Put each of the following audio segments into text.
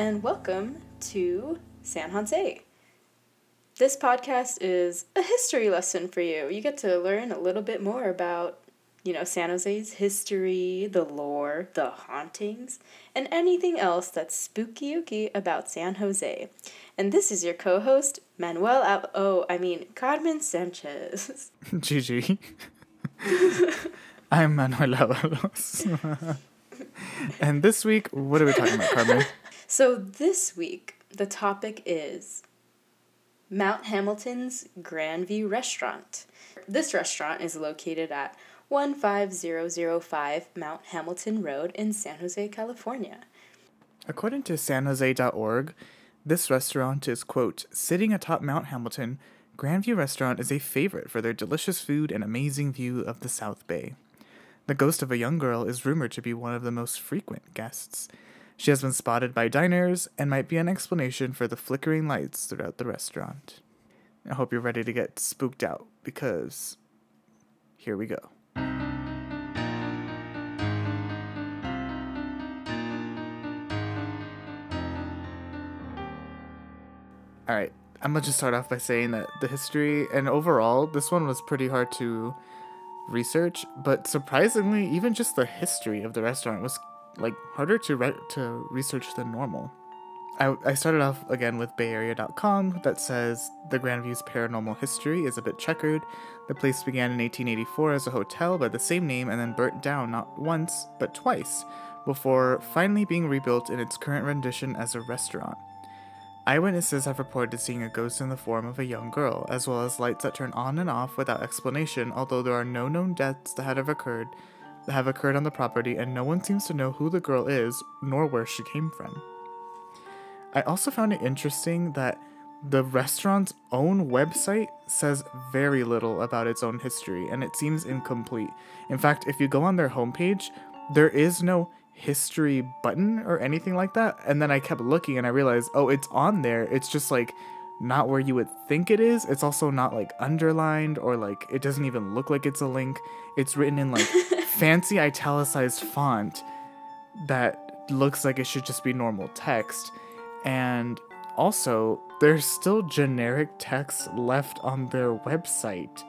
and welcome to San Jose. This podcast is a history lesson for you. You get to learn a little bit more about, you know, San Jose's history, the lore, the hauntings, and anything else that's spooky ooky about San Jose. And this is your co-host, Manuel Ab- oh, I mean Carmen Sanchez. Gigi. I'm Manuel Avalos. Oh. and this week, what are we talking about, Carmen? So this week, the topic is Mount Hamilton's Grandview Restaurant. This restaurant is located at 15005 Mount Hamilton Road in San Jose, California. According to sanjose.org, this restaurant is, quote, sitting atop Mount Hamilton. Grandview Restaurant is a favorite for their delicious food and amazing view of the South Bay. The ghost of a young girl is rumored to be one of the most frequent guests. She has been spotted by diners and might be an explanation for the flickering lights throughout the restaurant. I hope you're ready to get spooked out because here we go. All right, I'm gonna just start off by saying that the history and overall, this one was pretty hard to research, but surprisingly, even just the history of the restaurant was like harder to re- to research than normal. I, I started off again with BayArea.com that says the Grandview's paranormal history is a bit checkered. The place began in 1884 as a hotel by the same name and then burnt down not once but twice before finally being rebuilt in its current rendition as a restaurant. Eyewitnesses have reported seeing a ghost in the form of a young girl, as well as lights that turn on and off without explanation, although there are no known deaths that have occurred that have occurred on the property and no one seems to know who the girl is nor where she came from. I also found it interesting that the restaurant's own website says very little about its own history and it seems incomplete. In fact, if you go on their homepage, there is no history button or anything like that. And then I kept looking and I realized, oh, it's on there. It's just like not where you would think it is. It's also not like underlined or like it doesn't even look like it's a link. It's written in like fancy italicized font that looks like it should just be normal text. And also, there's still generic text left on their website.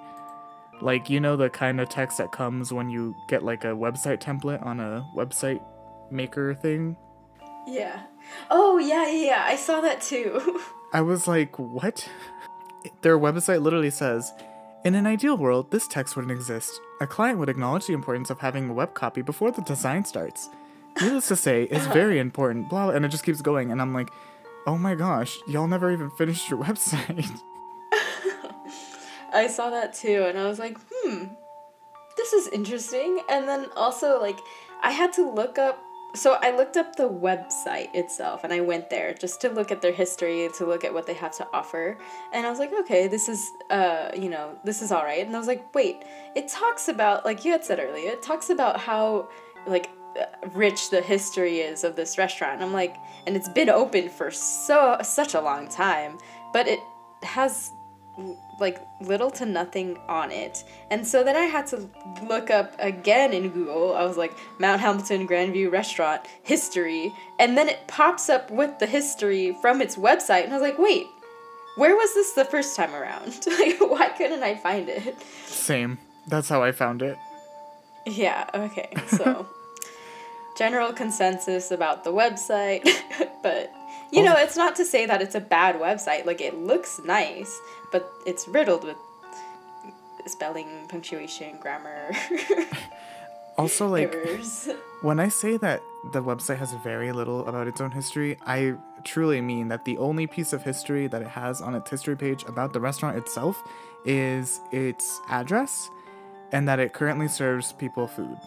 Like, you know, the kind of text that comes when you get like a website template on a website maker thing. Yeah. Oh, yeah, yeah, yeah. I saw that too. I was like, what? Their website literally says, in an ideal world, this text wouldn't exist. A client would acknowledge the importance of having a web copy before the design starts. Needless to say, it's very important, blah, blah, and it just keeps going. And I'm like, oh my gosh, y'all never even finished your website. I saw that too, and I was like, hmm, this is interesting. And then also, like, I had to look up. So I looked up the website itself, and I went there just to look at their history, to look at what they have to offer. And I was like, okay, this is, uh, you know, this is all right. And I was like, wait, it talks about, like you had said earlier, it talks about how, like, uh, rich the history is of this restaurant. And I'm like, and it's been open for so such a long time, but it has like little to nothing on it. And so then I had to look up again in Google. I was like Mount Hamilton Grandview Restaurant history, and then it pops up with the history from its website and I was like, "Wait, where was this the first time around? like why couldn't I find it?" Same. That's how I found it. Yeah, okay. So general consensus about the website, but you know, it's not to say that it's a bad website. Like it looks nice, but it's riddled with spelling, punctuation, grammar. Also, like, errors. when I say that the website has very little about its own history, I truly mean that the only piece of history that it has on its history page about the restaurant itself is its address and that it currently serves people food.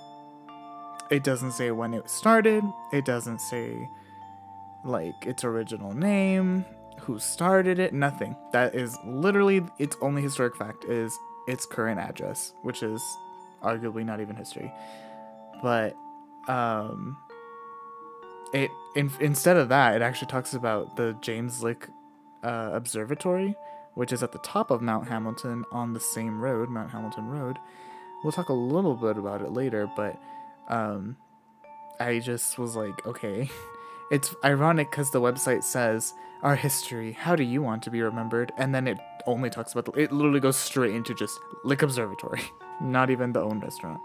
It doesn't say when it started, it doesn't say like its original name, who started it, nothing. That is literally its only historic fact is its current address, which is arguably not even history. But um it in, instead of that, it actually talks about the James Lick uh, Observatory, which is at the top of Mount Hamilton on the same road, Mount Hamilton Road. We'll talk a little bit about it later, but um I just was like, okay. it's ironic because the website says our history. How do you want to be remembered? And then it only talks about the. It literally goes straight into just Lick Observatory, not even the own restaurant.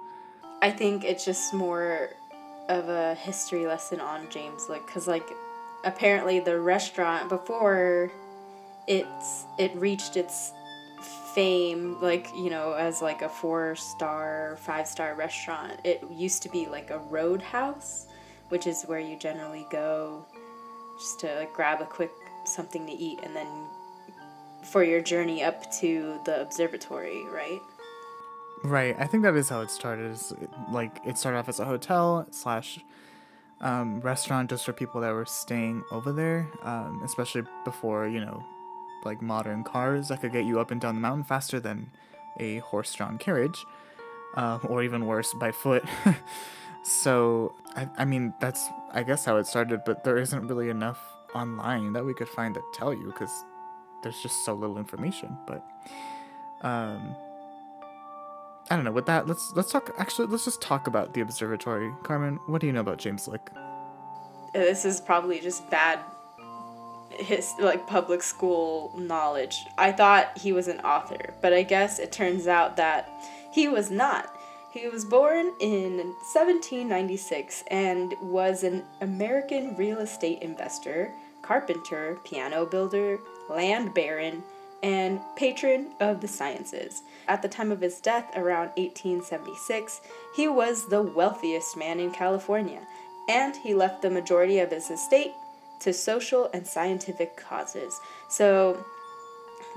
I think it's just more of a history lesson on James Lick because, like, apparently the restaurant before it's it reached its fame like you know as like a four star five star restaurant it used to be like a roadhouse which is where you generally go just to like grab a quick something to eat and then for your journey up to the observatory right Right. I think that is how it started. Is like it started off as a hotel slash um, restaurant just for people that were staying over there, um, especially before you know, like modern cars that could get you up and down the mountain faster than a horse-drawn carriage, uh, or even worse, by foot. so I, I mean that's I guess how it started, but there isn't really enough online that we could find to tell you because there's just so little information. But um I don't know. With that, let's let's talk. Actually, let's just talk about the observatory. Carmen, what do you know about James Lick? this is probably just bad his like public school knowledge. I thought he was an author, but I guess it turns out that he was not. He was born in 1796 and was an American real estate investor, carpenter, piano builder, land baron, and patron of the sciences. At the time of his death, around 1876, he was the wealthiest man in California, and he left the majority of his estate to social and scientific causes. So,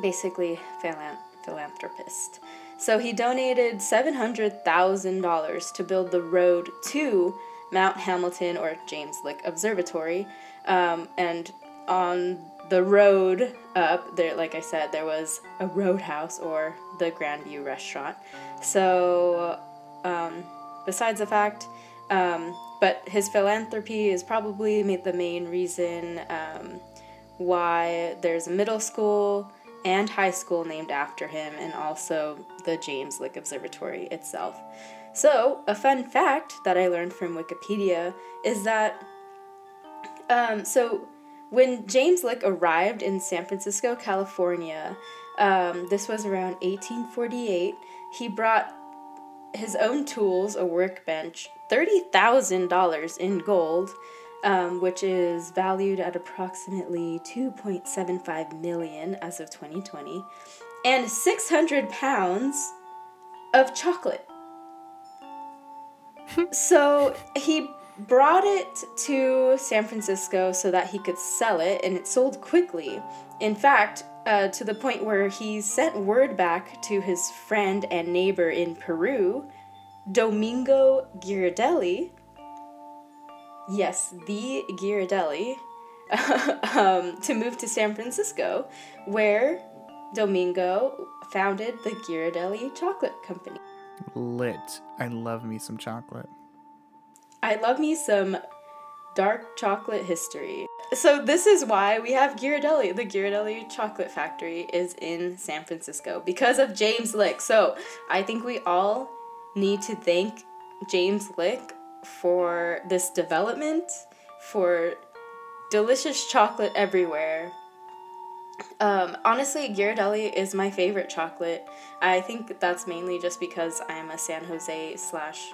basically, philan- philanthropist. So, he donated $700,000 to build the road to Mount Hamilton or James Lick Observatory. Um, and on the road up there like i said there was a roadhouse or the grandview restaurant so um, besides the fact um, but his philanthropy is probably the main reason um, why there's a middle school and high school named after him and also the james lick observatory itself. So a fun fact that i learned from wikipedia is that um, so when James Lick arrived in San Francisco, California, um, this was around 1848, he brought his own tools, a workbench, $30,000 in gold, um, which is valued at approximately 2.75 million as of 2020, and 600 pounds of chocolate. so he brought it to San Francisco so that he could sell it, and it sold quickly. In fact, uh, to the point where he sent word back to his friend and neighbor in Peru, Domingo Ghirardelli. Yes, the Ghirardelli, um, to move to San Francisco, where Domingo founded the Ghirardelli Chocolate Company. Lit. I love me some chocolate. I love me some dark chocolate history. So this is why we have Ghirardelli. The Ghirardelli Chocolate Factory is in San Francisco because of James Lick. So I think we all need to thank James Lick for this development, for delicious chocolate everywhere. Um, honestly, Ghirardelli is my favorite chocolate. I think that's mainly just because I'm a San Jose slash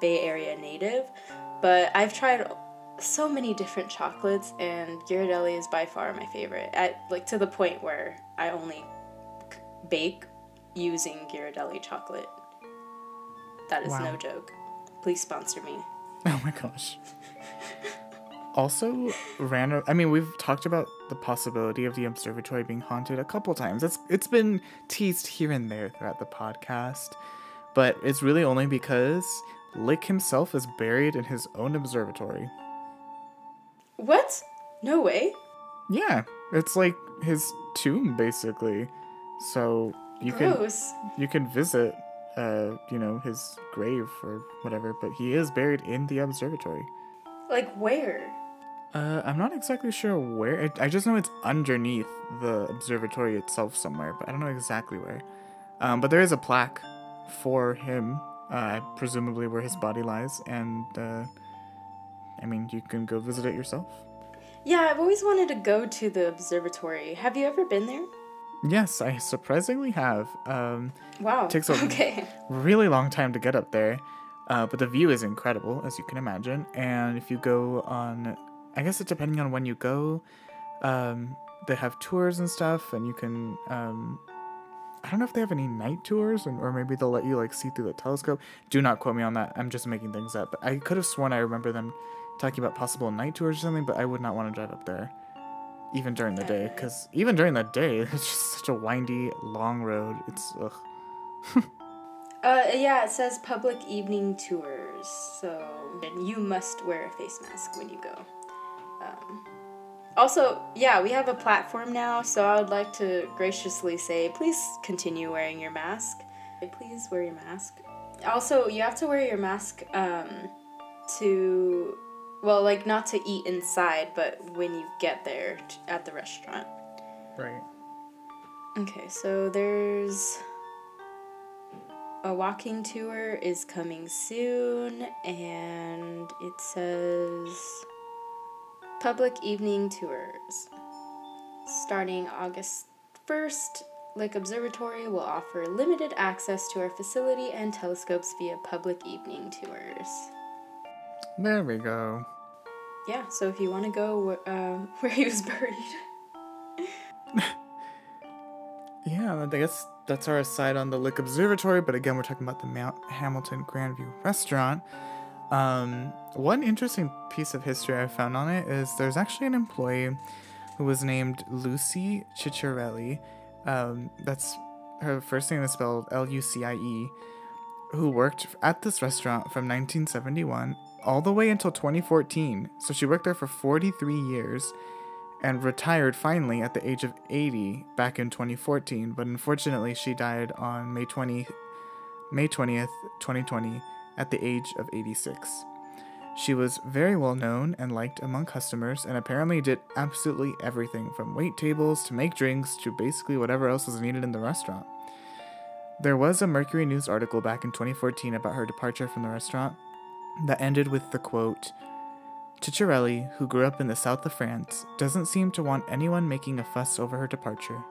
Bay Area native, but I've tried so many different chocolates, and Ghirardelli is by far my favorite. At like to the point where I only bake using Ghirardelli chocolate. That is wow. no joke. Please sponsor me. Oh my gosh. also, random. I mean, we've talked about the possibility of the observatory being haunted a couple times. It's it's been teased here and there throughout the podcast, but it's really only because Lick himself is buried in his own observatory. What? No way. Yeah, it's like his tomb basically. So you Gross. can you can visit uh, you know, his grave or whatever, but he is buried in the observatory. Like where? Uh, I'm not exactly sure where. I, I just know it's underneath the observatory itself somewhere, but I don't know exactly where. Um, but there is a plaque for him uh, presumably where his body lies, and uh, I mean, you can go visit it yourself. Yeah, I've always wanted to go to the observatory. Have you ever been there? Yes, I surprisingly have. Um, Wow. Takes a- okay. really long time to get up there, uh, but the view is incredible, as you can imagine. And if you go on, I guess it's depending on when you go, um, they have tours and stuff, and you can. Um, I don't know if they have any night tours, or, or maybe they'll let you like see through the telescope. Do not quote me on that. I'm just making things up. But I could have sworn I remember them talking about possible night tours or something, but I would not want to drive up there, even during the day, because even during the day, it's just such a windy, long road. It's ugh. Uh, yeah, it says public evening tours, so and you must wear a face mask when you go. Um, also, yeah, we have a platform now, so I would like to graciously say, please continue wearing your mask. Please wear your mask. Also, you have to wear your mask um, to, well, like not to eat inside, but when you get there t- at the restaurant. Right. Okay, so there's a walking tour is coming soon, and it says public evening tours. Starting August 1st, Lick Observatory will offer limited access to our facility and telescopes via public evening tours. There we go. Yeah, so if you want to go uh, where he was buried. Yeah, I guess that's our aside on the Lick Observatory, but again, we're talking about the Mount Hamilton Grandview restaurant. Um, one interesting piece of history I found on it is there's actually an employee who was named Lucy Cicciarelli. Um, that's her first name is spelled L U C I E, who worked at this restaurant from 1971 all the way until 2014. So she worked there for 43 years and retired finally at the age of 80 back in 2014 but unfortunately she died on May 20 May 20th 2020 at the age of 86 she was very well known and liked among customers and apparently did absolutely everything from wait tables to make drinks to basically whatever else was needed in the restaurant. There was a Mercury News article back in 2014 about her departure from the restaurant that ended with the quote Cicciarelli, who grew up in the south of France, doesn't seem to want anyone making a fuss over her departure.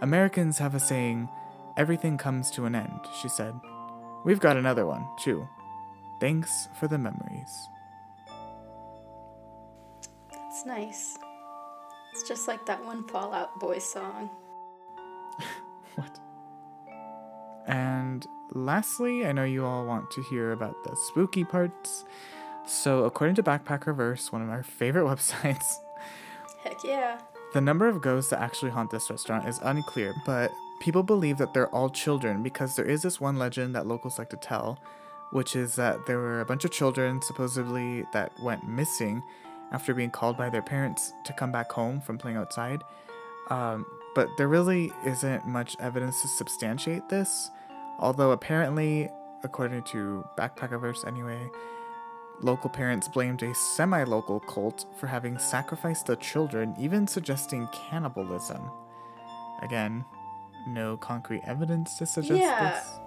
Americans have a saying, everything comes to an end, she said. We've got another one, too. Thanks for the memories. It's nice. It's just like that one Fall Out Boy song. What? And lastly, I know you all want to hear about the spooky parts. So, according to Backpackerverse, one of our favorite websites, Heck yeah. The number of ghosts that actually haunt this restaurant is unclear, but people believe that they're all children because there is this one legend that locals like to tell, which is that there were a bunch of children supposedly that went missing after being called by their parents to come back home from playing outside. Um, but there really isn't much evidence to substantiate this, although apparently, according to Backpackerverse anyway, local parents blamed a semi local cult for having sacrificed the children, even suggesting cannibalism. Again, no concrete evidence to suggest Yeah. this.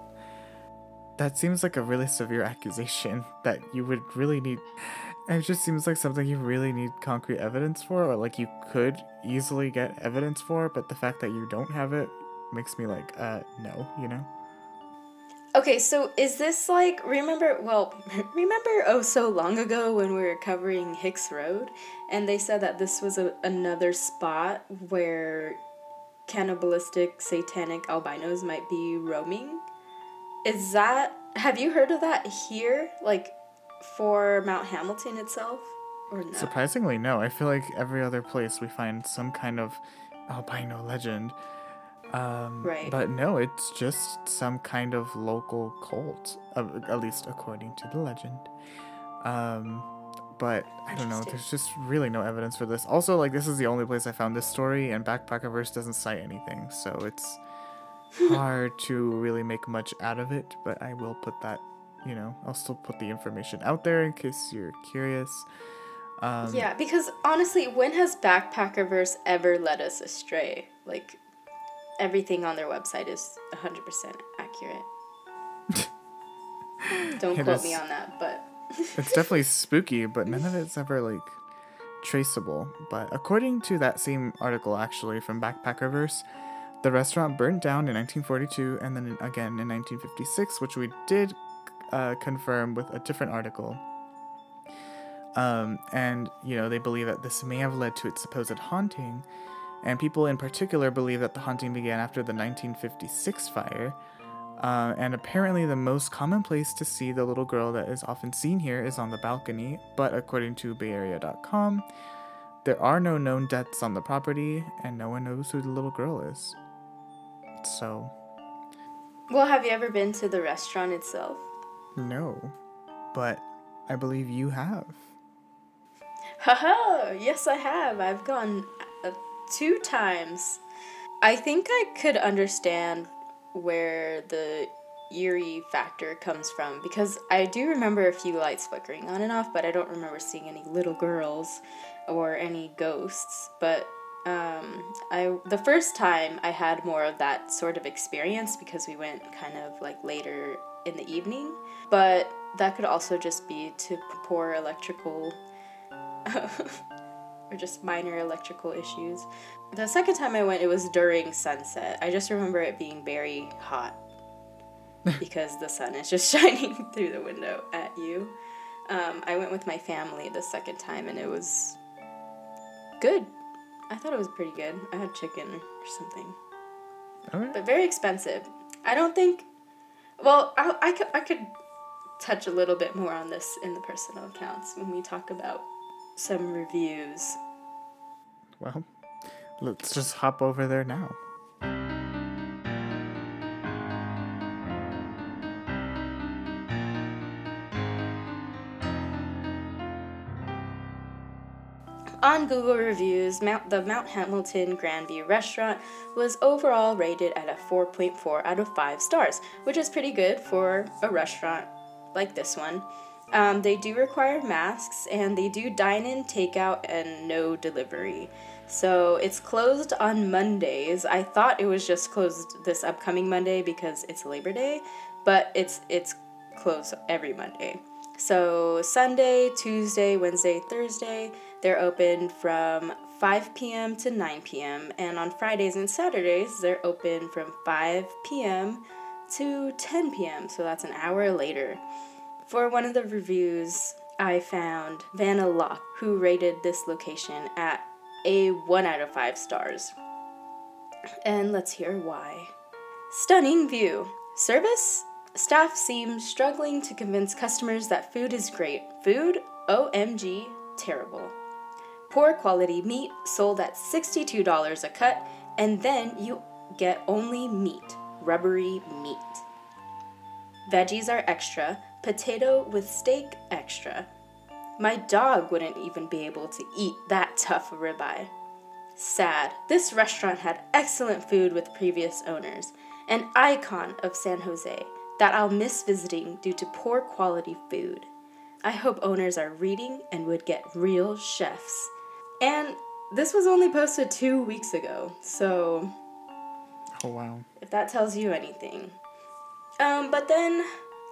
That seems like a really severe accusation that you would really need. It just seems like something you really need concrete evidence for, or like you could easily get evidence for, but the fact that you don't have it makes me like, uh, no, you know? Okay, so is this like remember well remember oh so long ago when we were covering Hicks Road and they said that this was a, another spot where cannibalistic satanic albinos might be roaming? Is that have you heard of that here like for Mount Hamilton itself or no? Surprisingly, no. I feel like every other place we find some kind of albino legend. Um, Right. But no, it's just some kind of local cult, uh, at least according to the legend. Um, but I don't know. There's just really no evidence for this. Also, like this is the only place I found this story, and Backpackerverse doesn't cite anything, so it's hard to really make much out of it. But I will put that, you know, I'll still put the information out there in case you're curious. Um, yeah, because honestly, when has Backpackerverse ever led us astray? Like everything on their website is 100% accurate. Don't quote is- me on that, but it's definitely spooky, but none of it's ever like traceable. But according to that same article, actually from Backpackerverse, the restaurant burnt down in 1942 and then again in 1956, which we did uh, confirm with a different article. Um, and, you know, they believe that this may have led to its supposed haunting. And people in particular believe that the haunting began after the 1956 fire. Uh, and apparently, the most common place to see the little girl that is often seen here is on the balcony. But according to BayArea.com, there are no known deaths on the property, and no one knows who the little girl is. So. Well, have you ever been to the restaurant itself? No. But I believe you have. Haha, yes, I have. I've gone uh, two times. I think I could understand where the eerie factor comes from because I do remember a few lights flickering on and off, but I don't remember seeing any little girls or any ghosts. But um, I the first time I had more of that sort of experience because we went kind of like later in the evening, but that could also just be to poor electrical or just minor electrical issues. The second time I went, it was during sunset. I just remember it being very hot because the sun is just shining through the window at you. Um, I went with my family the second time and it was good. I thought it was pretty good. I had chicken or something. But very expensive. I don't think. Well, I, I, could, I could touch a little bit more on this in the personal accounts when we talk about some reviews. Well, let's just hop over there now. On Google reviews, Mount, the Mount Hamilton Grandview restaurant was overall rated at a 4.4 out of 5 stars, which is pretty good for a restaurant like this one. Um, they do require masks and they do dine in, takeout, and no delivery. So it's closed on Mondays. I thought it was just closed this upcoming Monday because it's Labor Day, but it's it's closed every Monday. So Sunday, Tuesday, Wednesday, Thursday, they're open from 5 p.m. to 9 p.m. And on Fridays and Saturdays, they're open from 5 p.m. to 10 p.m. So that's an hour later. For one of the reviews, I found Vanna Locke, who rated this location at a 1 out of 5 stars. And let's hear why. Stunning view. Service? Staff seem struggling to convince customers that food is great. Food? OMG, terrible. Poor quality meat sold at $62 a cut, and then you get only meat, rubbery meat. Veggies are extra, potato with steak extra. My dog wouldn't even be able to eat that tough ribeye. Sad. This restaurant had excellent food with previous owners, an icon of San Jose that I'll miss visiting due to poor quality food. I hope owners are reading and would get real chefs. And this was only posted two weeks ago, so Oh wow. if that tells you anything. Um, but then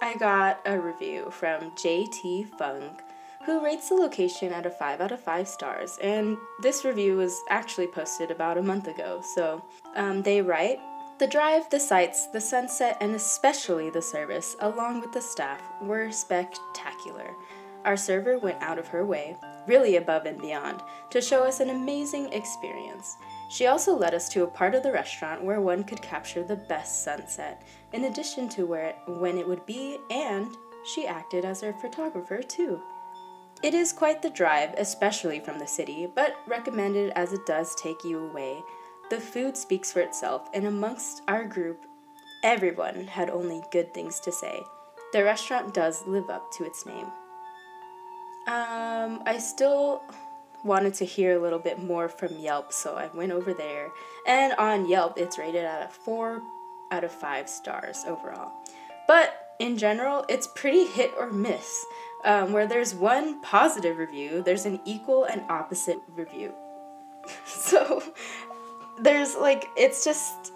I got a review from JT Funk, who rates the location at a 5 out of 5 stars. And this review was actually posted about a month ago. So um, they write The drive, the sights, the sunset, and especially the service, along with the staff, were spectacular. Our server went out of her way, really above and beyond, to show us an amazing experience. She also led us to a part of the restaurant where one could capture the best sunset, in addition to where when it would be, and she acted as our photographer too. It is quite the drive, especially from the city, but recommended as it does take you away. The food speaks for itself, and amongst our group, everyone had only good things to say. The restaurant does live up to its name. Um, I still wanted to hear a little bit more from Yelp, so I went over there. And on Yelp, it's rated at a 4 out of 5 stars overall. But in general, it's pretty hit or miss. Um, where there's one positive review, there's an equal and opposite review. so there's like, it's just.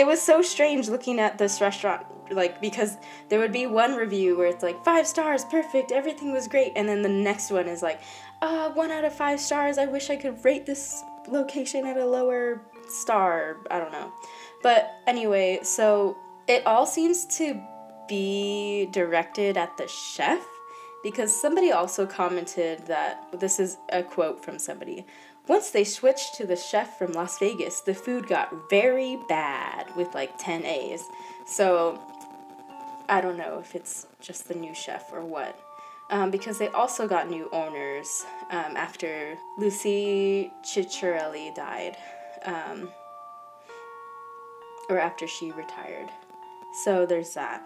It was so strange looking at this restaurant like because there would be one review where it's like five stars perfect everything was great and then the next one is like uh one out of five stars i wish i could rate this location at a lower star i don't know. But anyway so it all seems to be directed at the chef because somebody also commented that this is a quote from somebody once they switched to the chef from Las Vegas, the food got very bad with like 10 A's. So I don't know if it's just the new chef or what. Um, because they also got new owners um, after Lucy Cicciarelli died, um, or after she retired. So there's that.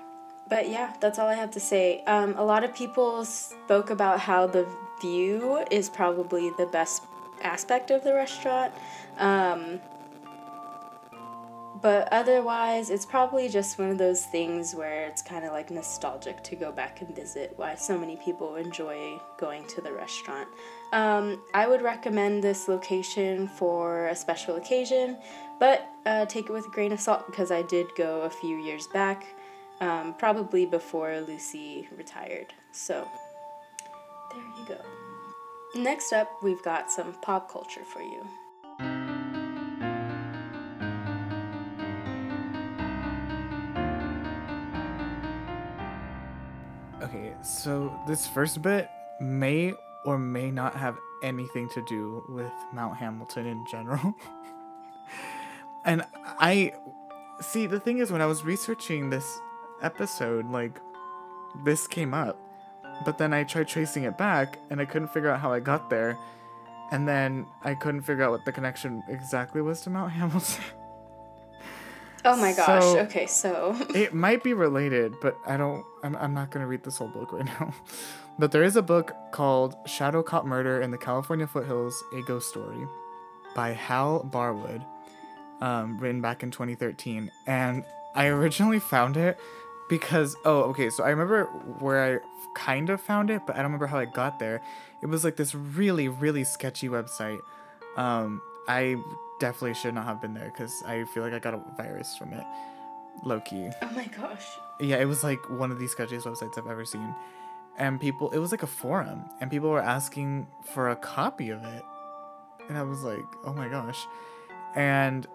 But yeah, that's all I have to say. Um, a lot of people spoke about how the view is probably the best aspect of the restaurant. Um, but otherwise, it's probably just one of those things where it's kind of like nostalgic to go back and visit why so many people enjoy going to the restaurant. Um, I would recommend this location for a special occasion, but uh, take it with a grain of salt because I did go a few years back, um, probably before Lucy retired. So, there you go. Next up, we've got some pop culture for you. Okay, so this first bit may or may not have anything to do with Mount Hamilton in general. and I see the thing is when I was researching this episode, like this came up. But then I tried tracing it back and I couldn't figure out how I got there. And then I couldn't figure out what the connection exactly was to Mount Hamilton. Oh my gosh. So, okay, so it might be related, but I don't I'm, I'm not going to read this whole book right now. But there is a book called Shadow Cop Murder in the California Foothills: A Ghost Story by Hal Barwood, um, written back in 2013. And I originally found it because oh okay so i remember where i kind of found it but i don't remember how i got there. It was like this really really sketchy website. Um i definitely should not have been there because i feel like i got a virus from it low-key. Oh my gosh. Yeah it was like one of the sketchiest websites i've ever seen. And people it was like a forum and people were asking for a copy of it. And i was like oh my gosh. And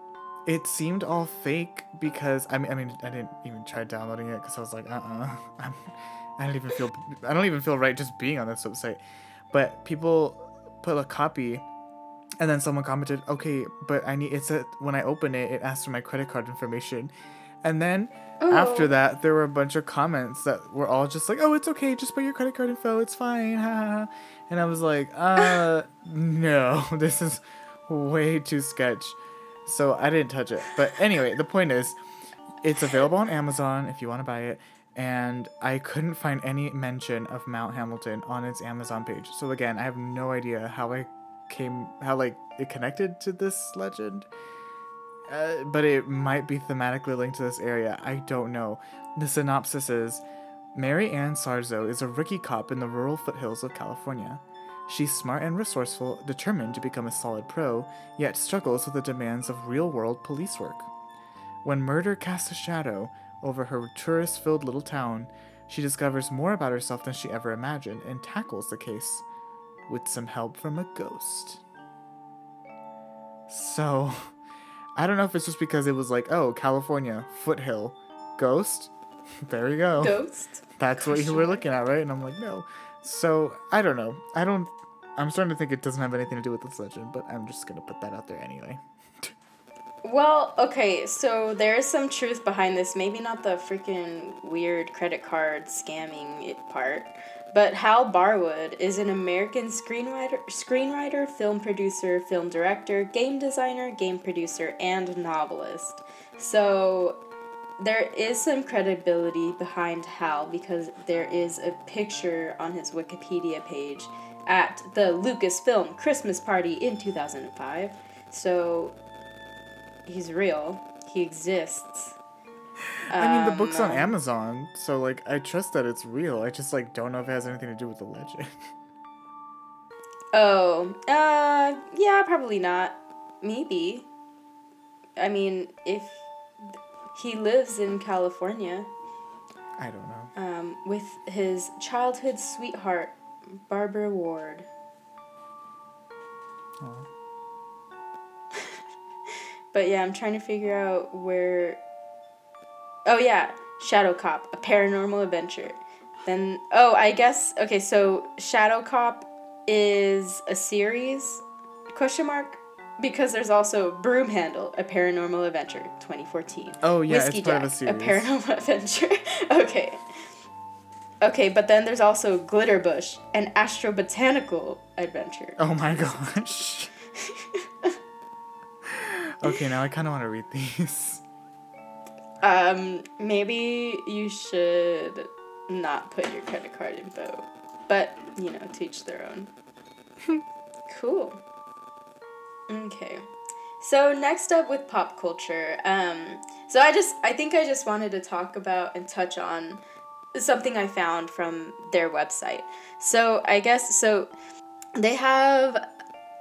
it seemed all fake because I mean, I mean, I didn't even try downloading it because I was like, uh, uh-uh, uh I don't even feel, I don't even feel right just being on this website. But people put a copy, and then someone commented, okay, but I need. It said when I open it, it asks for my credit card information, and then oh. after that, there were a bunch of comments that were all just like, oh, it's okay, just put your credit card info, it's fine, and I was like, uh, no, this is way too sketch. So I didn't touch it. But anyway, the point is, it's available on Amazon if you want to buy it. And I couldn't find any mention of Mount Hamilton on its Amazon page. So again, I have no idea how I came, how like it connected to this legend. Uh, but it might be thematically linked to this area. I don't know. The synopsis is Mary Ann Sarzo is a rookie cop in the rural foothills of California. She's smart and resourceful, determined to become a solid pro, yet struggles with the demands of real world police work. When murder casts a shadow over her tourist filled little town, she discovers more about herself than she ever imagined and tackles the case with some help from a ghost. So, I don't know if it's just because it was like, oh, California, foothill, ghost. There you go. Ghost. That's what you were looking at, right? And I'm like, no. So I don't know. I don't I'm starting to think it doesn't have anything to do with this legend, but I'm just gonna put that out there anyway. well, okay, so there is some truth behind this. Maybe not the freaking weird credit card scamming it part, but Hal Barwood is an American screenwriter, screenwriter, film producer, film director, game designer, game producer, and novelist. So there is some credibility behind Hal because there is a picture on his Wikipedia page at the Lucasfilm Christmas party in 2005. So he's real. He exists. I mean, the book's on um, Amazon, so like I trust that it's real. I just like don't know if it has anything to do with the legend. oh, uh, yeah, probably not. Maybe. I mean, if he lives in California I don't know. um, with his childhood sweetheart, Barbara Ward. Aw. But yeah, I'm trying to figure out where. Oh yeah, Shadow Cop, a paranormal adventure. Then oh, I guess okay. So Shadow Cop is a series? Question mark. Because there's also Broom Handle, a paranormal adventure, 2014. Oh yeah, Whiskey it's part of a series. A paranormal adventure. okay. Okay, but then there's also Glitterbush, an astrobotanical adventure. Oh my gosh. okay, now I kind of want to read these. Um, maybe you should not put your credit card info, but you know, teach their own. cool. Okay. So next up with pop culture, um, so I just I think I just wanted to talk about and touch on something I found from their website. So I guess so they have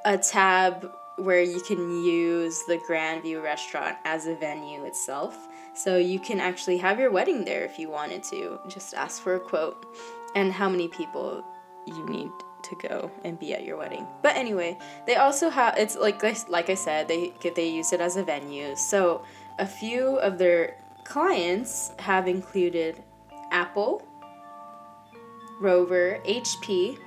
a tab where you can use the Grandview restaurant as a venue itself. So you can actually have your wedding there if you wanted to. Just ask for a quote and how many people you need to go and be at your wedding. But anyway, they also have it's like like I said, they they use it as a venue. So a few of their clients have included Apple, Rover, HP,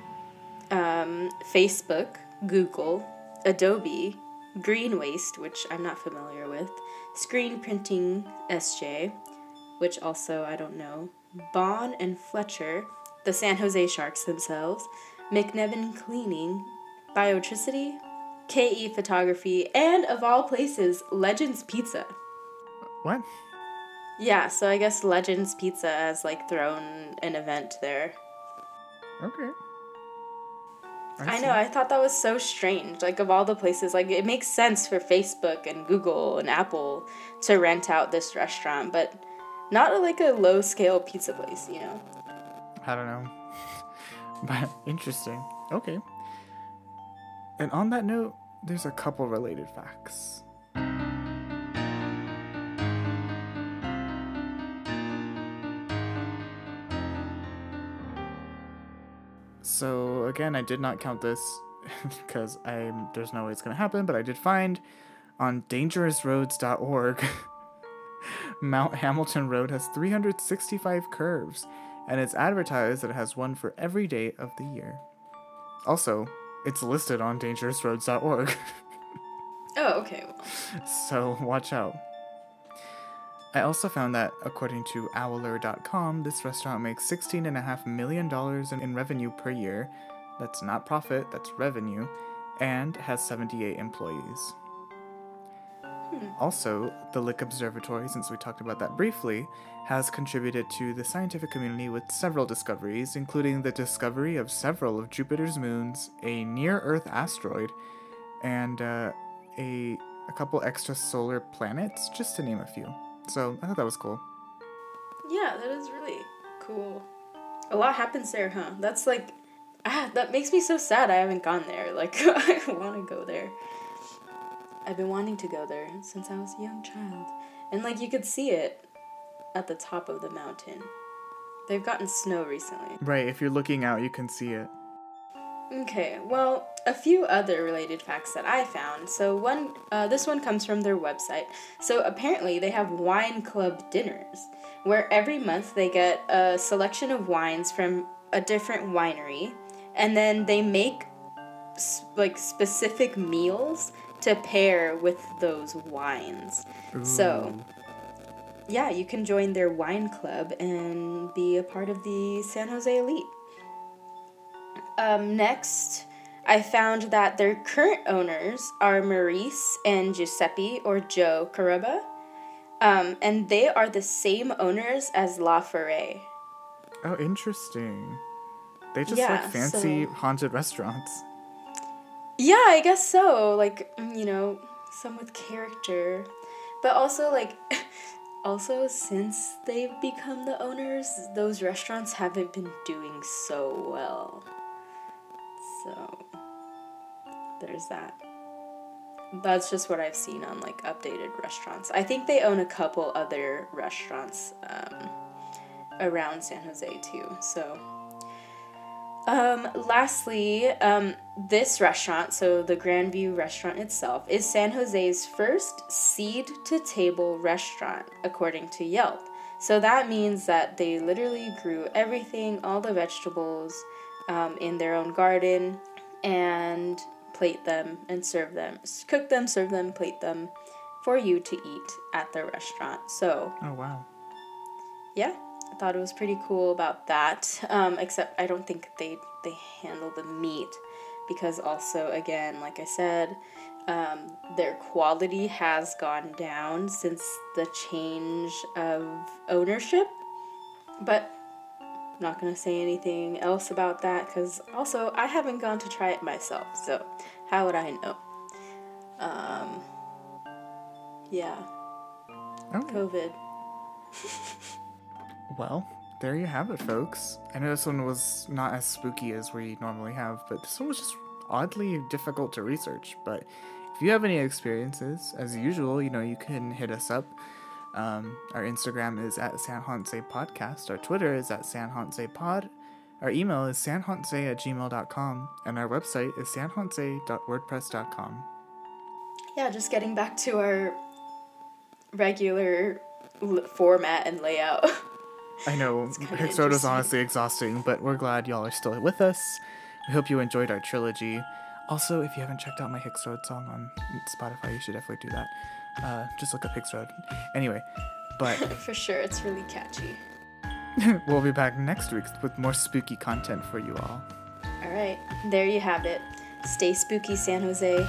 um, Facebook, Google, Adobe, Green Waste, which I'm not familiar with, Screen Printing SJ, which also I don't know, Bond and Fletcher, the San Jose Sharks themselves, McNevin Cleaning, Biotricity, KE Photography, and of all places, Legends Pizza. What? Yeah, so I guess Legends Pizza has like thrown an event there. Okay. I see. know, I thought that was so strange. Like, of all the places, like, it makes sense for Facebook and Google and Apple to rent out this restaurant, but not like a low scale pizza place, you know? I don't know. but interesting. Okay. And on that note, there's a couple related facts. So again, I did not count this because I'm there's no way it's gonna happen, but I did find on dangerousroads.org Mount Hamilton Road has 365 curves, and it's advertised that it has one for every day of the year. Also, it's listed on dangerousroads.org, Oh, okay. Well, so watch out. I also found that, according to Owler.com, this restaurant makes $16.5 million in, in revenue per year. That's not profit, that's revenue, and has 78 employees. Also, the Lick Observatory, since we talked about that briefly, has contributed to the scientific community with several discoveries, including the discovery of several of Jupiter's moons, a near Earth asteroid, and uh, a, a couple extra solar planets, just to name a few. So I thought that was cool. yeah, that is really cool. A lot happens there, huh? That's like, ah, that makes me so sad I haven't gone there. Like, I want to go there. I've been wanting to go there since I was a young child. And, like, you could see it at the top of the mountain. They've gotten snow recently. Right, if you're looking out, you can see it. Okay, well, a few other related facts that I found. So one, uh, this one comes from their website. So apparently they have wine club dinners, where every month they get a selection of wines from a different winery, and then they make s- like specific meals to pair with those wines. So yeah, you can join their wine club and be a part of the San Jose elite. Um, next, I found that their current owners are Maurice and Giuseppe or Joe Carubba, um, and they are the same owners as La Foret. Oh, interesting. They just Yeah, like fancy so- haunted restaurants. Yeah, I guess so. Like, mm, you know, some with character. But also, like, also, since they've become the owners, those restaurants haven't been doing so well. So, there's that. that's just what I've seen on like updated restaurants. I think they own a couple other restaurants um, around San Jose too. So, um, lastly, um, this restaurant, so the Grandview restaurant itself, is San Jose's first seed to table restaurant, according to Yelp. So that means that they literally grew everything, all the vegetables, um, in their own garden, and plate them and serve them, cook them, serve them, plate them for you to eat at the restaurant. So, Oh wow. yeah, I thought it was pretty cool about that. Um, except I don't think they they handle the meat because also again, like I said, um, their quality has gone down since the change of ownership. But I'm not gonna say anything else about that because also I haven't gone to try it myself, so how would I know? Um, yeah, Okay. COVID. Well, there you have it, folks. I know this one was not as spooky as we normally have, but this one was just oddly difficult to research. But if you have any experiences, as usual, you know, you can hit us up. Um, our Instagram is at San Jose Podcast. Our Twitter is at San Jose Pod. Our email is sanjose at gmail.com. And our website is sanjose.wordpress.com. Yeah, just getting back to our regular format and layout. I know kinda was honestly exhausting, but we're glad y'all are still with us. We hope you enjoyed our trilogy. Also, if you haven't checked out my Hexroad song on Spotify, you should definitely do that. Uh, just look up Hexroad. Anyway, but For sure, it's really catchy. we'll be back next week with more spooky content for you all. All right, there you have it. Stay spooky, San Jose.